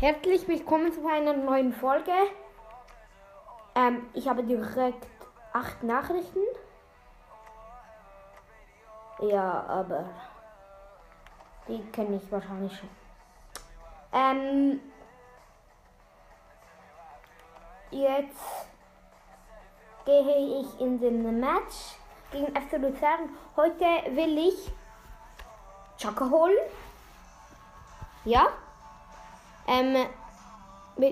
Herzlich willkommen zu einer neuen Folge. Ähm, ich habe direkt acht Nachrichten. Ja, aber die kenne ich wahrscheinlich schon. Ähm, jetzt gehe ich in den Match gegen FC Luzern. Heute will ich Chaka holen. Ja. Ähm,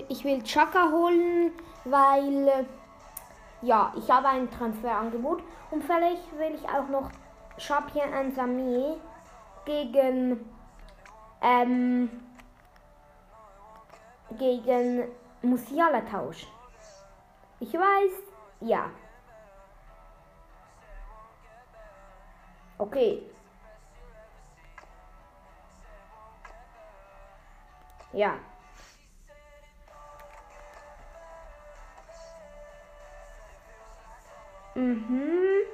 ich will Chaka holen, weil äh, ja, ich habe ein Transferangebot und vielleicht will ich auch noch Chapian Ansami gegen ähm, gegen Musiala tauschen. Ich weiß, ja. Okay. Ja. Mhm.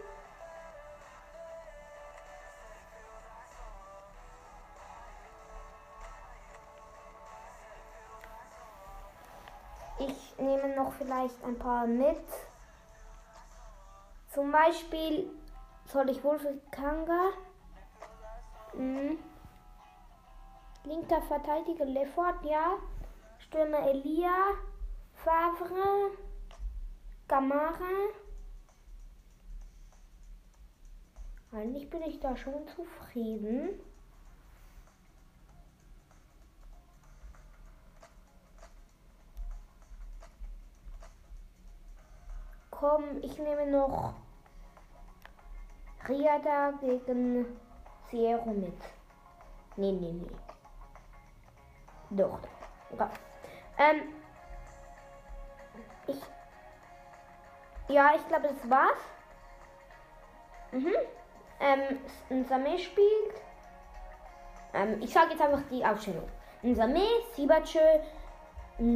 Ich nehme noch vielleicht ein paar mit. Zum Beispiel soll ich wohl für Kanga. Mhm. Linker Verteidiger Leffort, ja. Stürmer Elia. Favre. Gamara. Eigentlich bin ich da schon zufrieden. Komm, ich nehme noch Riada gegen Sierra mit. Nee, nee, nee. Doch. Okay. Ähm. Ich. Ja, ich glaube, das war's. Mhm. Ähm, Nsame spielt. Ähm, ich sage jetzt einfach die Aufstellung. Nsame, Sibache,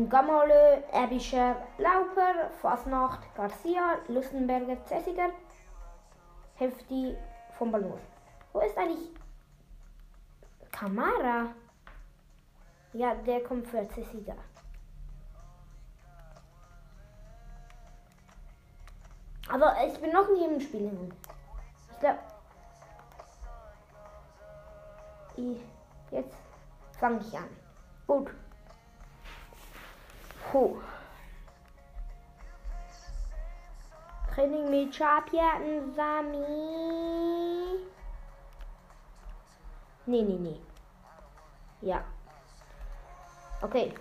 Gamale, Ebischer, Lauper, Fasnacht, Garcia, Lustenberger, Zessiger, Hefti von Ballon. Wo ist eigentlich Kamara? Ja, der kommt für Cecilia. Aber ich bin noch nie im Spiel. Ich glaube. Jetzt fange ich an. Gut. Puh. Training mit Chapiaten Sami. Nee, nee, nee. Ja. Okay.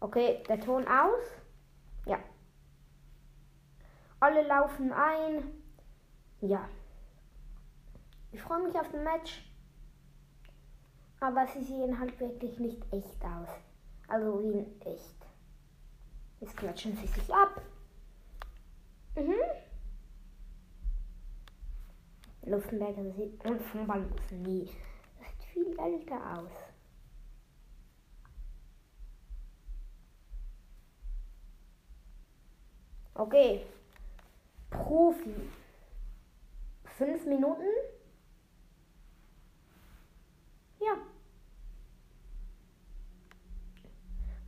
Okay, der Ton aus. Ja. Alle laufen ein. Ja. Ich freue mich auf den Match. Aber sie sehen halt wirklich nicht echt aus. Also wie in echt. Jetzt klatschen sie sich ab. Mhm. Luftenberger sieht und vom Ball nie. Das sieht viel älter aus. Okay. Profi. Fünf Minuten. Ja.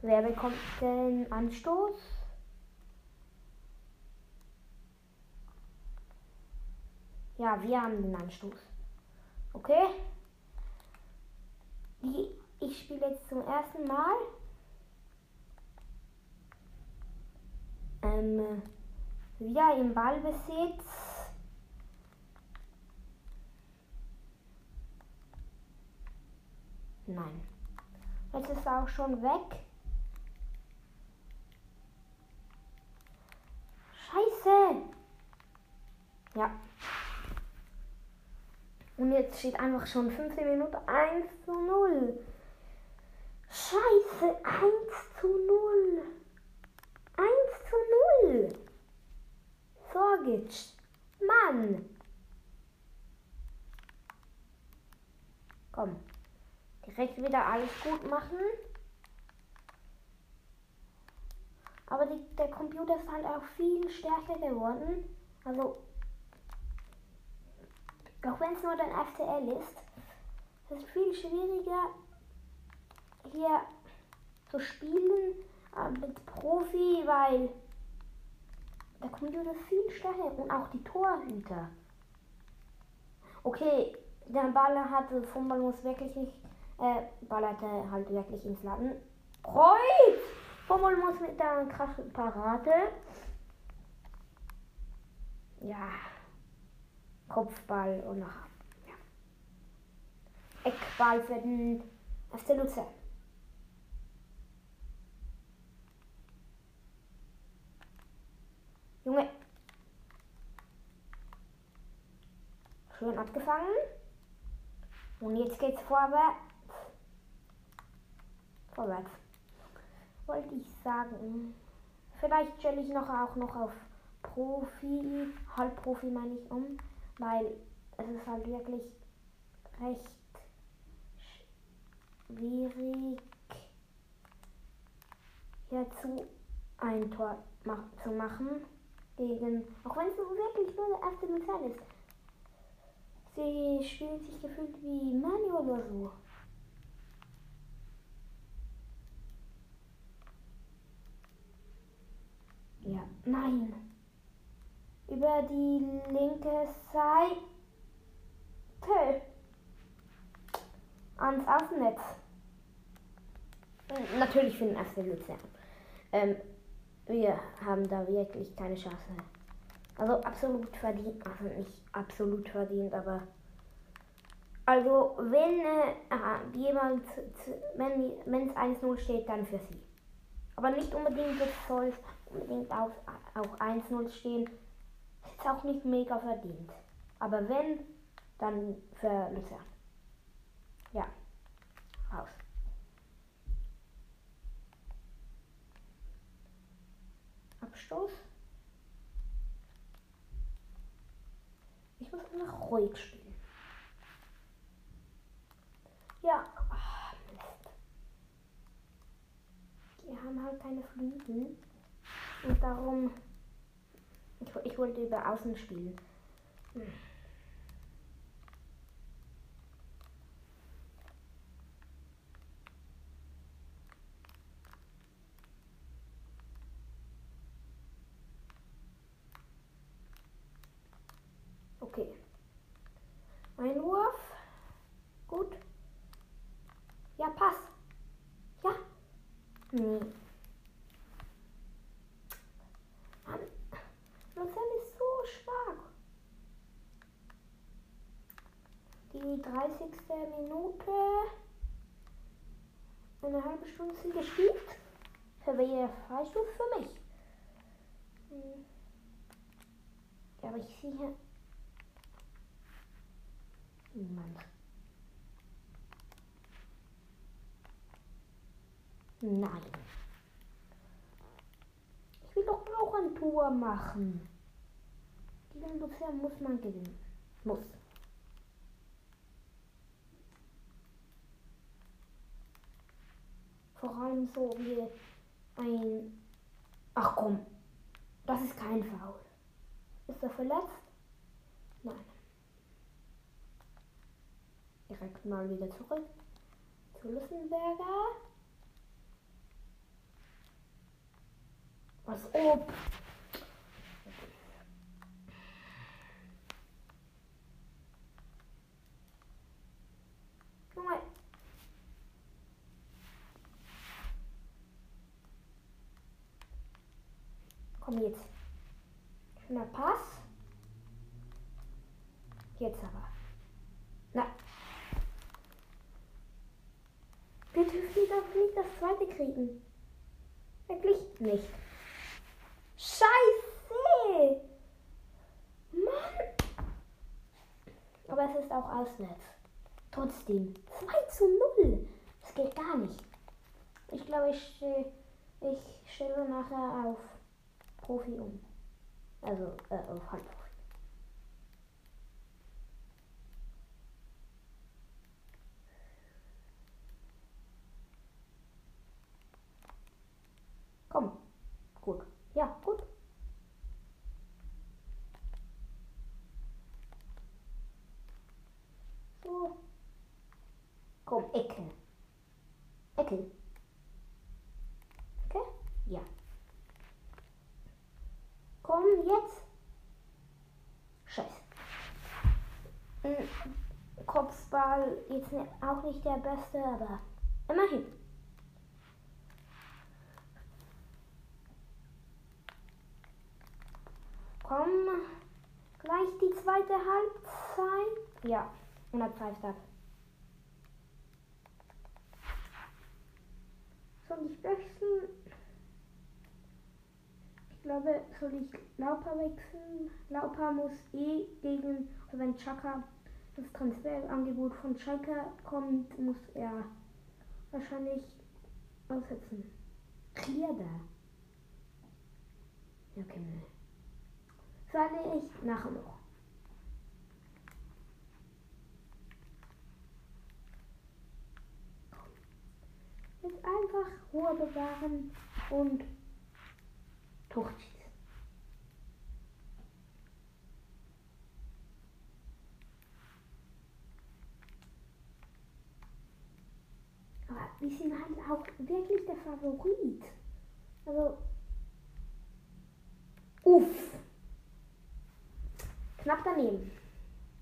Wer bekommt den Anstoß? Ja, wir haben den Anstoß. Okay. Ich spiele jetzt zum ersten Mal. Ähm, wieder im Ballbesitz. Nein. Jetzt ist auch schon weg. Scheiße. Ja. Und jetzt steht einfach schon 15 Minuten 1 zu 0. Scheiße, 1 zu 0. 1 zu 0. Sorgic. Mann. Komm. Direkt wieder alles gut machen. Aber die, der Computer ist halt auch viel stärker geworden. Also, auch wenn es nur dein FTL ist, ist es viel schwieriger, hier zu spielen äh, mit Profi, weil der Computer ist viel stärker und auch die Torhüter. Okay, der Baller hatte, Fumball muss wirklich nicht, äh, ballerte halt wirklich ins Laden. Kreuz! Fumball muss mit der krassen Parade. Ja. Kopfball und nach. Ja. Eckball für den FC Luzern. Junge. Schön abgefangen. Und jetzt geht's vorwärts. Vorwärts. Wollte ich sagen. Vielleicht stelle ich noch auch noch auf Profi, Halbprofi meine ich um, weil es ist halt wirklich recht schwierig hierzu ein Tor ma zu machen gegen, auch wenn es wirklich nur der erste Luzern ist. Sie spielen sich gefühlt wie Manuel oder so. Ja, nein. Über die linke Seite. Ans Außennetz. Natürlich für den FC Luzern. Ähm, wir haben da wirklich keine Chance. Also absolut verdient, also nicht absolut verdient, aber also wenn äh, jemand, wenn es 1-0 steht, dann für sie. Aber nicht unbedingt soll es unbedingt auch, auch 1-0 stehen. Ist auch nicht mega verdient. Aber wenn, dann für Luzern. Ja. Raus. Abstoß. Ich muss nach ruhig spielen. Ja. Ach, Mist. Die haben halt keine Flügel. Und darum. Ich, ich wollte über Außen spielen. Hm. Okay. Einwurf. Gut. Ja, Pass. Ja. Nee. Mann. Marcel ist so stark. Die 30. Minute. Eine halbe Stunde gespielt. Verwehe Freistoß für mich. Hm. Ja, aber ich sehe Niemand. Nein. Ich will doch auch ein Tor machen. Gegen Luzern muss man gewinnen. Muss. Vor allem so wie ein... Ach komm, das ist kein Foul. Ist er verletzt? Nein direkt mal wieder zurück zu Lussenberger. Was ob? Junge. Komm jetzt. Schöner Pass. Jetzt aber. Na. Wir dürfen doch nicht das zweite kriegen. Wirklich nicht. Scheiße! Mann! Aber es ist auch Ausnetz. Trotzdem. 2 zu 0. Das geht gar nicht. Ich glaube, ich, ich stelle nachher auf Profi um. Also äh, auf Halbprofi. Komm. Gut. Ja, gut. So. Komm, Ecke. Ecke. Komm, jetzt. Scheiße. Kopfball, jetzt ne- auch nicht der beste, aber immerhin. Komm, gleich die zweite Halbzeit. Ja, und er pfeift ab. Soll ich wechseln? Ich glaube, soll ich Laupa wechseln? Laupa muss eh gegen, also wenn Chaka das Transferangebot von Schalke kommt, muss er wahrscheinlich aussetzen. Klirda. Ja, okay, ne. Sage ich nachher noch. Jetzt einfach Ruhe bewahren und durchschießen. Aber wir sind halt auch wirklich der Favorit. Also. Uff. Knapp daneben.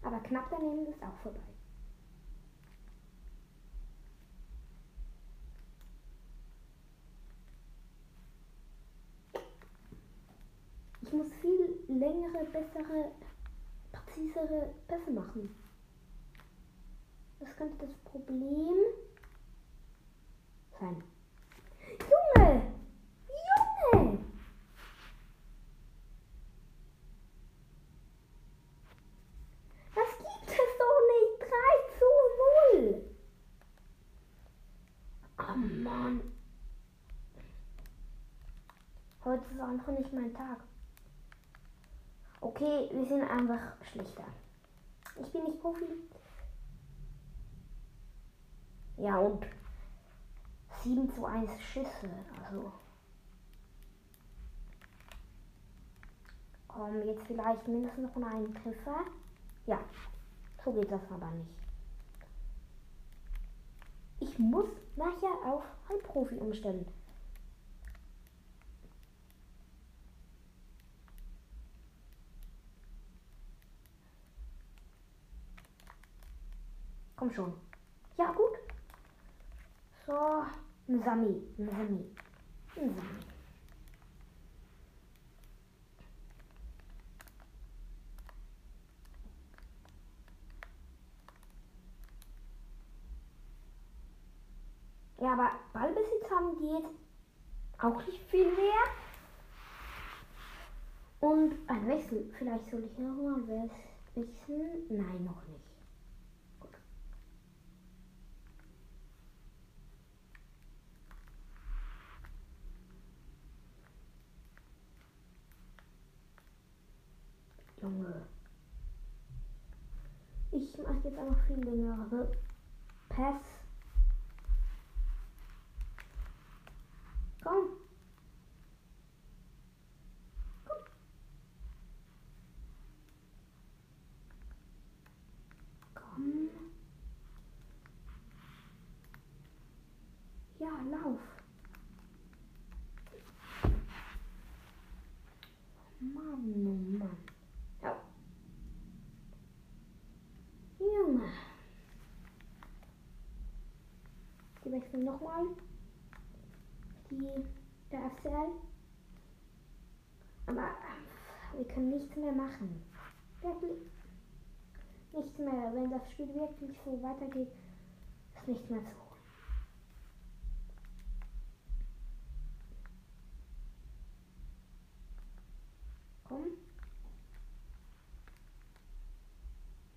Aber knapp daneben ist auch vorbei. Ich muss viel längere, bessere, präzisere Pässe machen. Das könnte das Problem sein. Junge! Junge! Das gibt es doch nicht! 3 zu 0! Oh Mann. Heute ist einfach nicht mein Tag. Okay, wir sind einfach schlechter. Ich bin nicht Profi. Ja, und 7 zu 1 Schüsse. Also. Komm, jetzt vielleicht mindestens noch einen Treffer. Ja, so geht das aber nicht. Ich muss nachher auf Halbprofi umstellen. Komm schon. Ja, gut. So, ein Sami, ein Sami, ein Sami. Ja, aber Ballbesitz haben die jetzt auch nicht viel mehr. Und ein Wechsel. Vielleicht soll ich noch mal wechseln. Nein, noch nicht. Junge. Jetzt einfach viel längere Pass. Komm. Komm. Komm. Ja, lauf. Mann, oh Mann. Ja. Junge. Die wechseln nochmal. Die, der FCL. Aber äh, wir können nichts mehr machen. Wirklich. Nichts mehr. Wenn das Spiel wirklich so weitergeht, ist nichts mehr zu holen. Komm.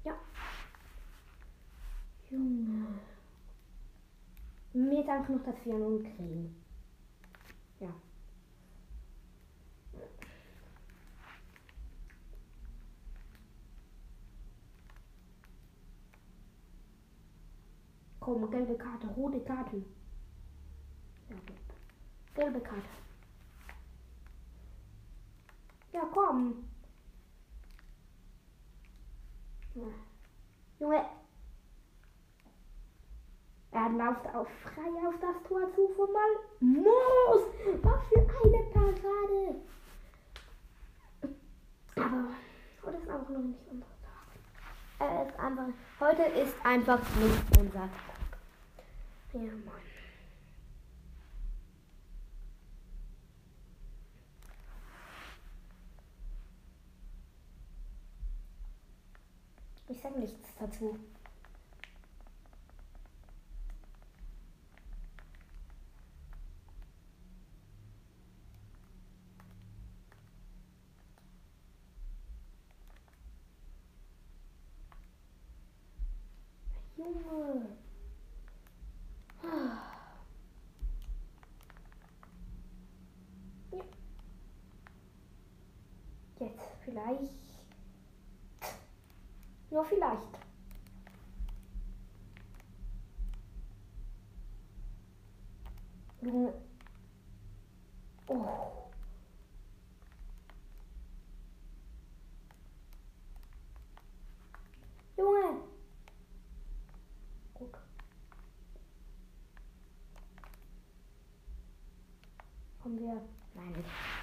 Ja. Junge. Einfach noch das 4-0 kriegen. Ja. Komm, gelbe Karte, rote Karte. Ja, gut. Gelbe Karte. Ja, komm. Junge. Er läuft auf frei auf das Tor zu von Mal. Moos! Was für eine Parade! Aber heute ist einfach noch nicht unser Tag. Er ist einfach, heute ist einfach nicht unser Tag. Ja, Mann. Ich sag nichts dazu. Junge. Ja. Jetzt vielleicht. Nur vielleicht. Junge. Oh. Junge. Gut. Haben wir. Nein,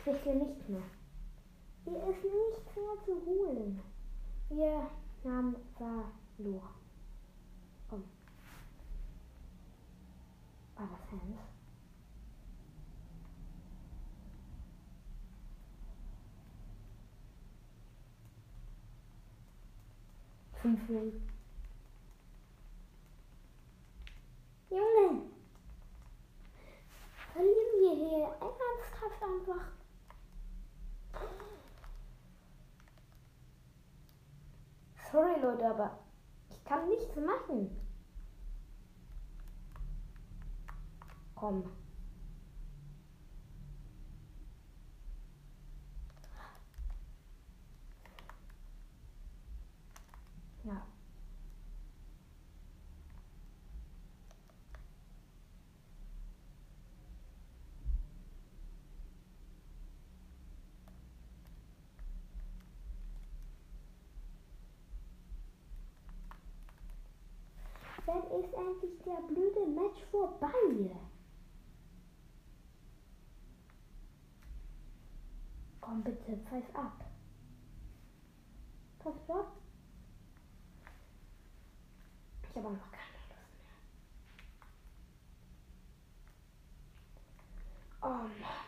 ich will hier nicht mehr. Hier ist holen. Wir haben verloren. Komm. War das Hans? Fünf Null. Junge! Verlieren wir hier ernsthaft einfach. Sorry Leute, aber ich kann nichts machen. Komm. Ja. Endlich der blöde Match vorbei? Komm bitte, pfeif ab. Pfeif ab. Ich habe einfach keine Lust mehr. Oh Mann.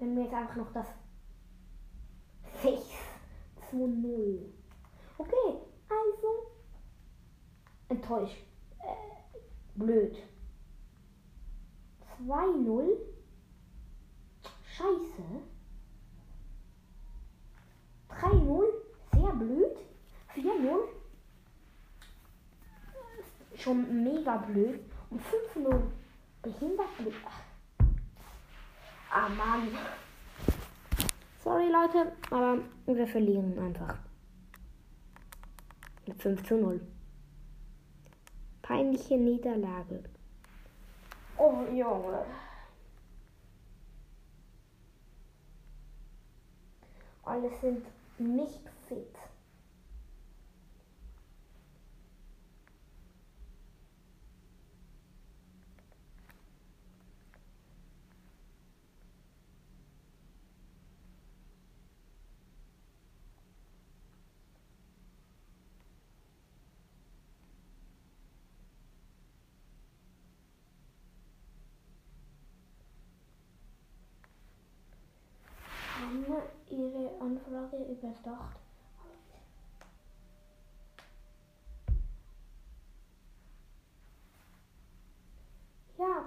Wenn wir jetzt einfach noch das 6 zu 0. Okay, also enttäuscht. Äh, blöd. 2-0. Scheiße. 3-0. Sehr blöd. 4-0. Schon mega blöd. Und 5-0. Behindert blöd. Ah Mann. Sorry Leute, aber wir verlieren einfach. Mit 5 zu 0. Peinliche Niederlage. Oh Junge. Alle sind nicht Überdacht? Ja.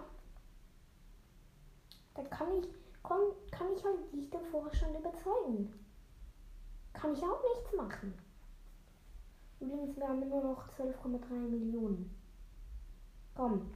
Dann kann ich, komm, kann ich halt dich den Vorstand überzeugen. Kann ich auch nichts machen. Übrigens, wir haben nur noch 12,3 Millionen. Komm.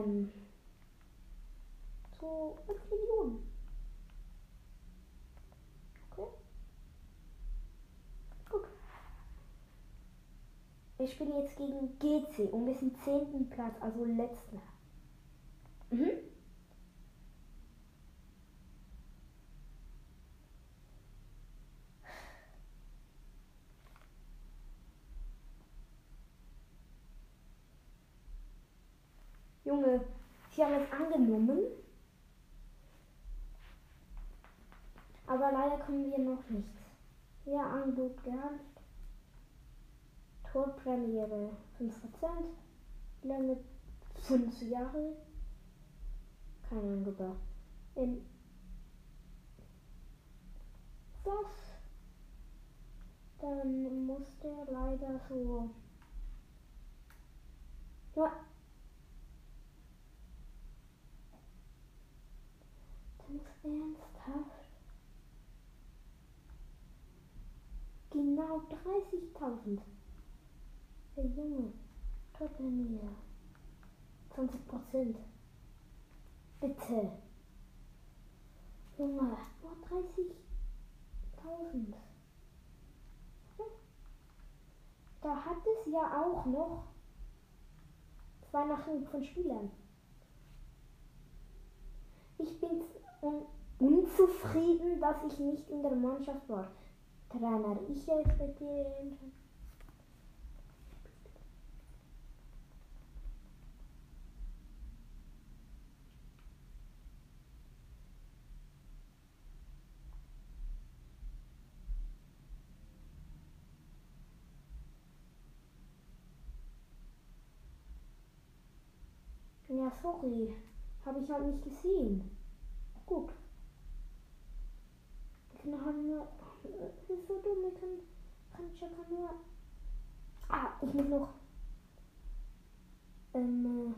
Ähm. So 5 Millionen. Okay. Gut. Wir spielen jetzt gegen GC und wir sind 10. Platz, also letzter. Mhm. Junge, sie angenommen. Aber leider kommen wir noch nicht. Ja, Angebot gehabt. Torpremiere 5%. Länge 5 Jahre. Kein Angebot. In was? Dann muss der leider so. Ja. Ernsthaft. Genau 30.000. Der Junge. Top mir. 20 Prozent. Bitte. Junge, nur 30.000. Hm. Da hat es ja auch noch zwei Nachrichten von Spielern. Ich bin un unzufrieden, dass ich nicht in der Mannschaft war. Trainer, ich respektiere ihn. Ja, sorry. Habe ich halt nicht gesehen. Gut. Wir können halt nur. Das ist so dumm, wir können. Kann Chaka nur. Ah, ich muss noch. Ähm.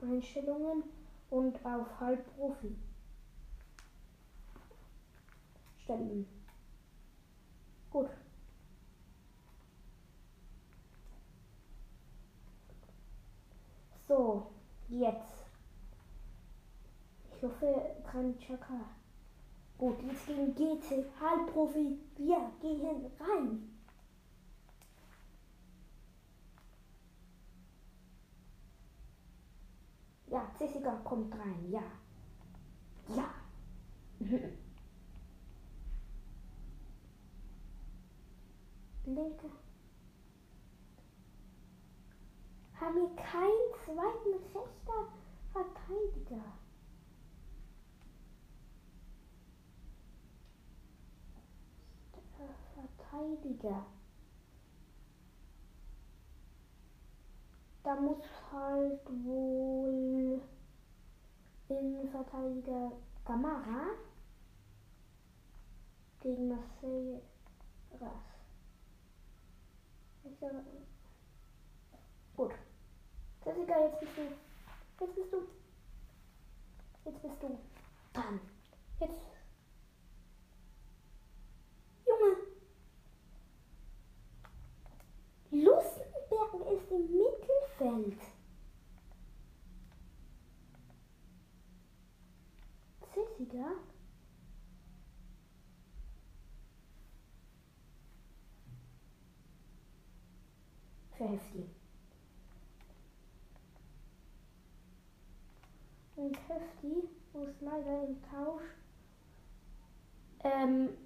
äh, Einstellungen und auf Halbprofi stellen. Gut. So, jetzt. Ich hoffe, kein Chaka. Gut, jetzt gegen GC, Halbprofi. Wir gehen rein. Ja, Jessica kommt rein, ja. Ja. Linke. Haben wir keinen zweiten rechter Verteidiger? Verteidiger. Da muss halt wohl Innenverteidiger Gamara gegen Marseille Ras. Ich Gut. Jessica, jetzt bist du. Jetzt bist du. Jetzt bist du dran. Jetzt. Junge. Lustenberg ist im Mittelfeld. Jessica? Für Hefti. Und Hefti leider im Tausch ähm,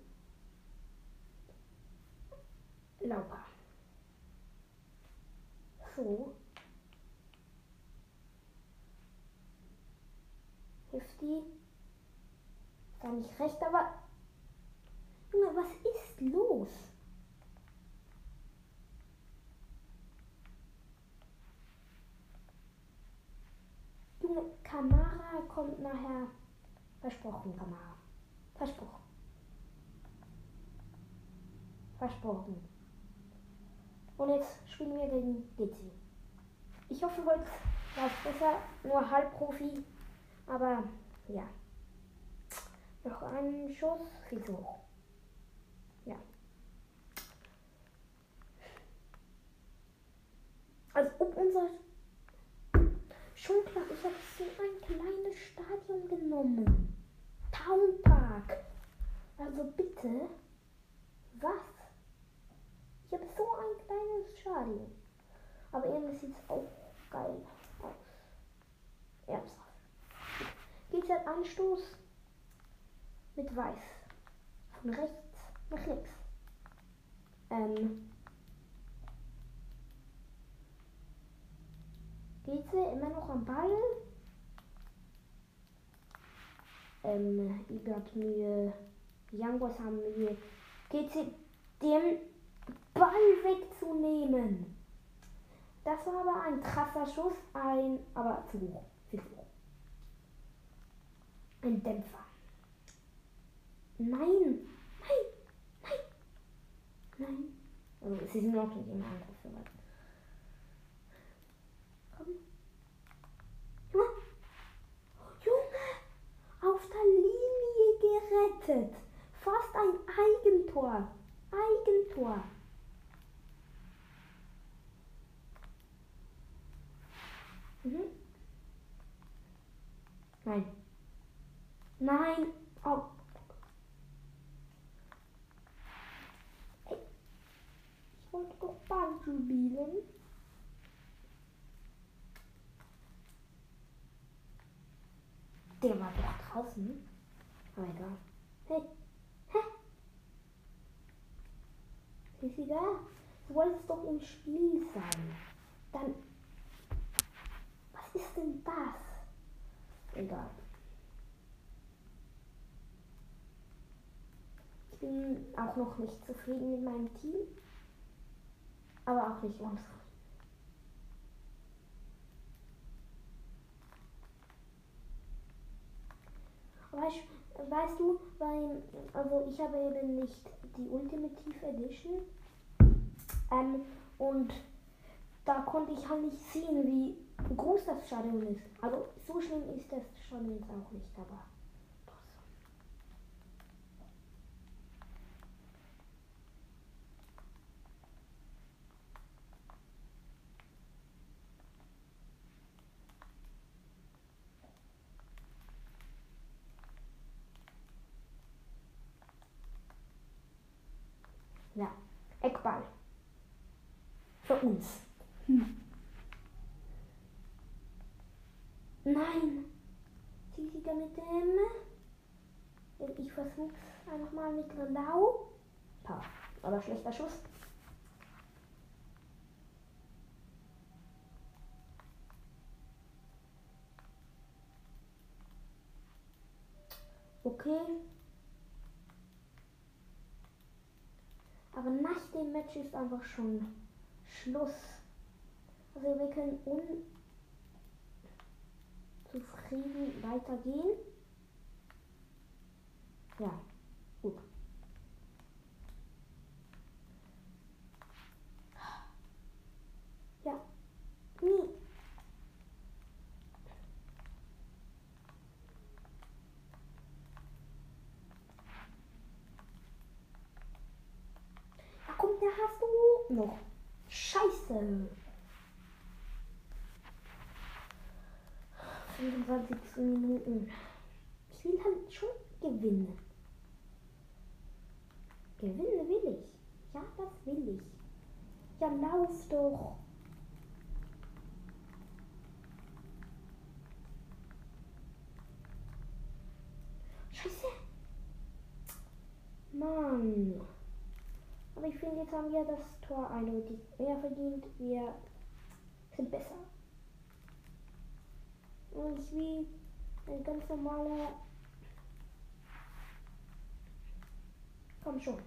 Lauper. So. Hefti. Gar nicht recht, aber. Junge, was ist los? Junge, Kamara kommt nachher. Versprochen, Kamara. Versprochen. Versprochen. Und jetzt spielen wir gegen GC. Ich hoffe, heute läuft besser. Nur Halbprofi. Aber ja. Noch einen Schuss. Zu hoch. Ja. Als ob unser. Schon klar, ich habe so ein kleines Stadion genommen. Town Park. Also bitte. Was? Ich habe so ein kleines Stadion. Aber irgendwie sieht es auch geil aus. Ernsthaft. Geht halt Anstoß mit Weiß. Von rechts nach links. Ähm. Geht sie immer noch am Ball? Ähm, Iga hat Mühe. Die Young Boys haben. Geht sie den Ball wegzunehmen? Das war aber ein krasser Schuss, ein, aber zu hoch, viel zu hoch. Ein Dämpfer. Nein, nein, nein, nein. Also sie sind noch nicht im Angriff soweit. Komm. Junge, Der Linie gerettet. Fast ein Eigentor. Eigentor. Mhm. Nein. Nein. Oh. Ich wollte doch Ball spielen. Der war doch draußen. Aber egal. Hey. Hä? Ist da? Du wolltest doch im Spiel sein. Dann ist denn das? Egal. Ich bin auch noch nicht zufrieden mit meinem Team. Aber auch nicht unzufrieden. Weißt, du, weil, also ich habe eben nicht die Ultimative Edition. Ähm, und da konnte ich halt nicht sehen, wie groß das Stadion ist. Also so schlimm ist das Stadion jetzt auch nicht, aber Ja, Eckball. Für uns. Hm. Nein. Sie wieder mit dem. Ich versuch's einfach mal mit Relau. Pa. Aber schlechter Schuss. Okay. Aber nach dem Match ist einfach schon Schluss. Also wir können un zufrieden weitergehen. Ja, gut. Ja, nie. Da kommt der hast du noch. Scheiße. 25 Minuten. Ich will halt schon gewinnen. Gewinnen will ich. Ja, das will ich. Ja, lauf doch. Scheiße. Mann. Aber ich finde, jetzt haben wir das Tor eindeutig mehr verdient. Wir sind besser. Und ich wie ein ganz normaler. Komm schon.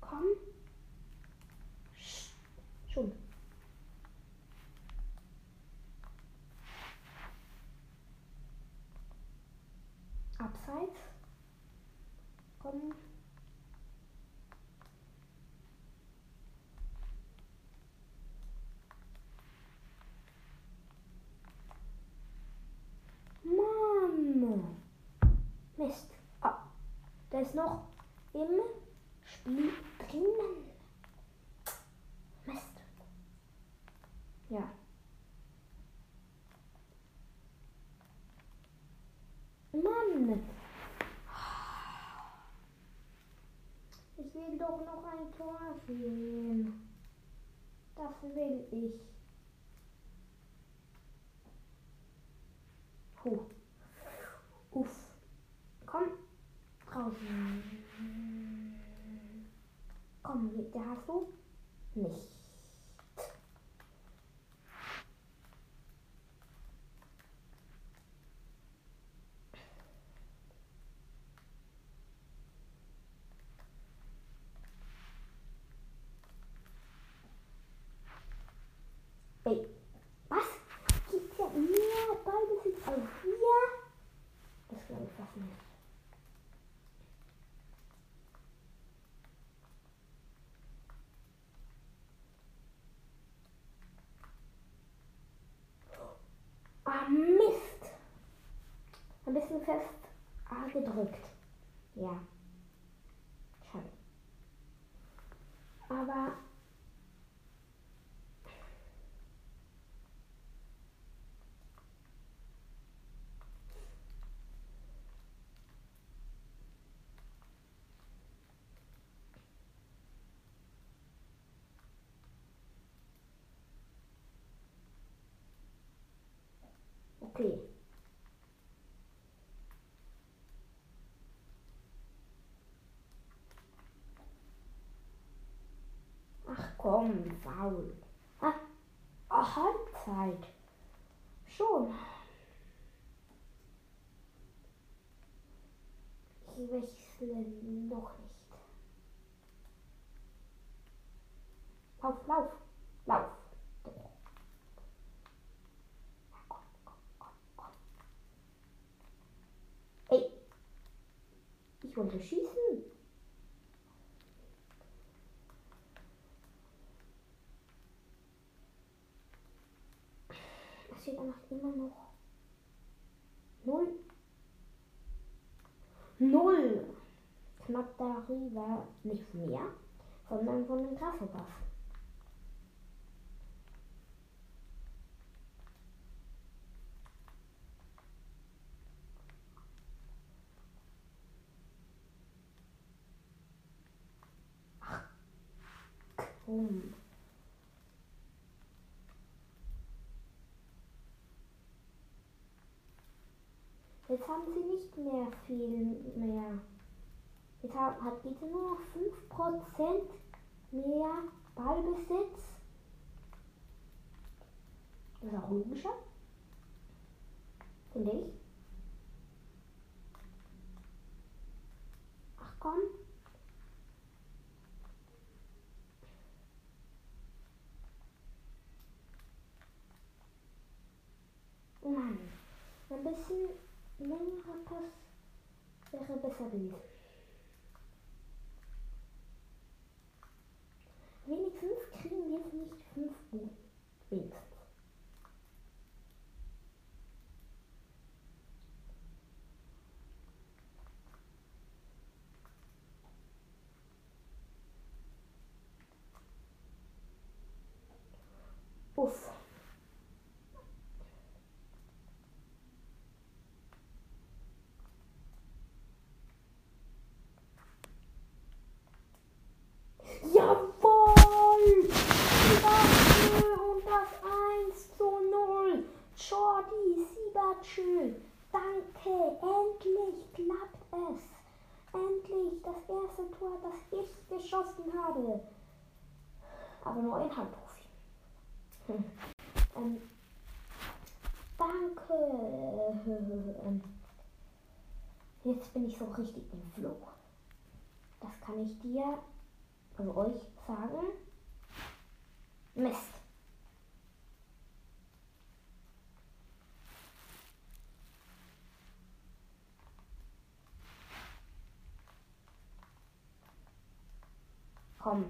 Komm. Schon. Abseits. Komm. Der ist noch im Spiel drinnen. Mist. Ja. Mann. Ich will doch noch ein Tor sehen. Das will ich. Puh. Uff. Komm. Draußen. Komm, der hast du? Nicht. Ey, was? Gibt's ja mehr Ballbesitz als wir? Das glaube ich fast nicht. Ah, Mist. Ein bisschen fest A gedrückt. Ja. Schade. Aber okay. Ach komm, faul. Ah, ah, Halbzeit. Schon. Ich wechsle noch nicht. Lauf, lauf, lauf. Ey, ich wollte schießen. Es steht einfach immer noch null. Null. Knapp darüber, nicht mir, sondern von den Grasshoppers. Rum. Jetzt haben sie nicht mehr viel mehr. Jetzt hat, hat bitte nur noch 5% mehr Ballbesitz. Das ist auch logischer. Finde ich. Ach komm. Nein. Ein bisschen Pass wäre besser gewesen. Wenigstens kriegen wir jetzt nicht fünf Buden. Wenigstens. Uff. Jawohl! Siebachö und das 1 zu 0. Jordi Siebachö. Danke, endlich klappt es. Endlich das erste Tor, das ich geschossen habe. Aber nur ein Handprofi. Hm. Ähm, danke. Ähm, jetzt bin ich so richtig im Flow. Das kann ich dir also euch sagen, Mist. Komm.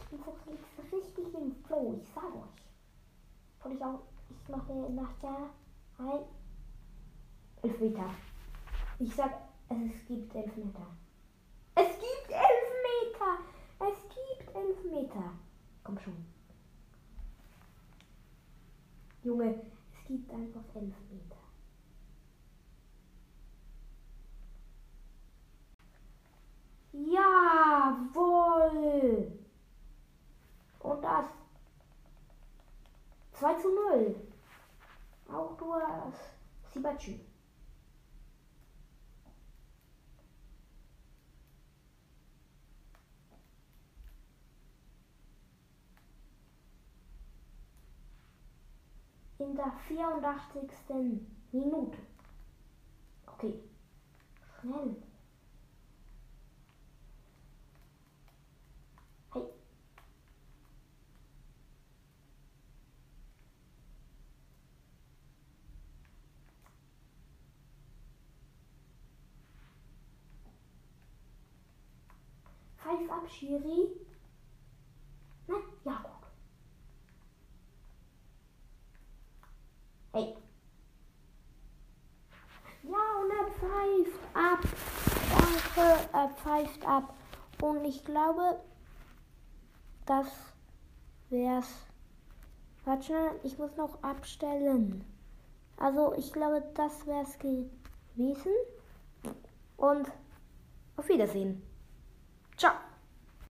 Ich bin so richtig, im Flow, ich sag euch. Und ich auch. Ich mache nach nachher ein Elfmeter. Ich sag, es gibt Elfmeter. Es gibt Elfmeter! Es gibt Elfmeter! Komm schon. Junge, es gibt einfach Elfmeter. Jawohl! Und das 2 zu 0. Auch du hast Sibachu. in der 84. Minute. Okay. Schnell. Hey. Pfeif ab, Schiri. Na, ja, gut. Hey. Ja, und er pfeift ab. Danke, er pfeift ab. Und ich glaube, das wär's. Warte schnell, ich muss noch abstellen. Also, ich glaube, das wär's gewesen. Und auf Wiedersehen. Ciao.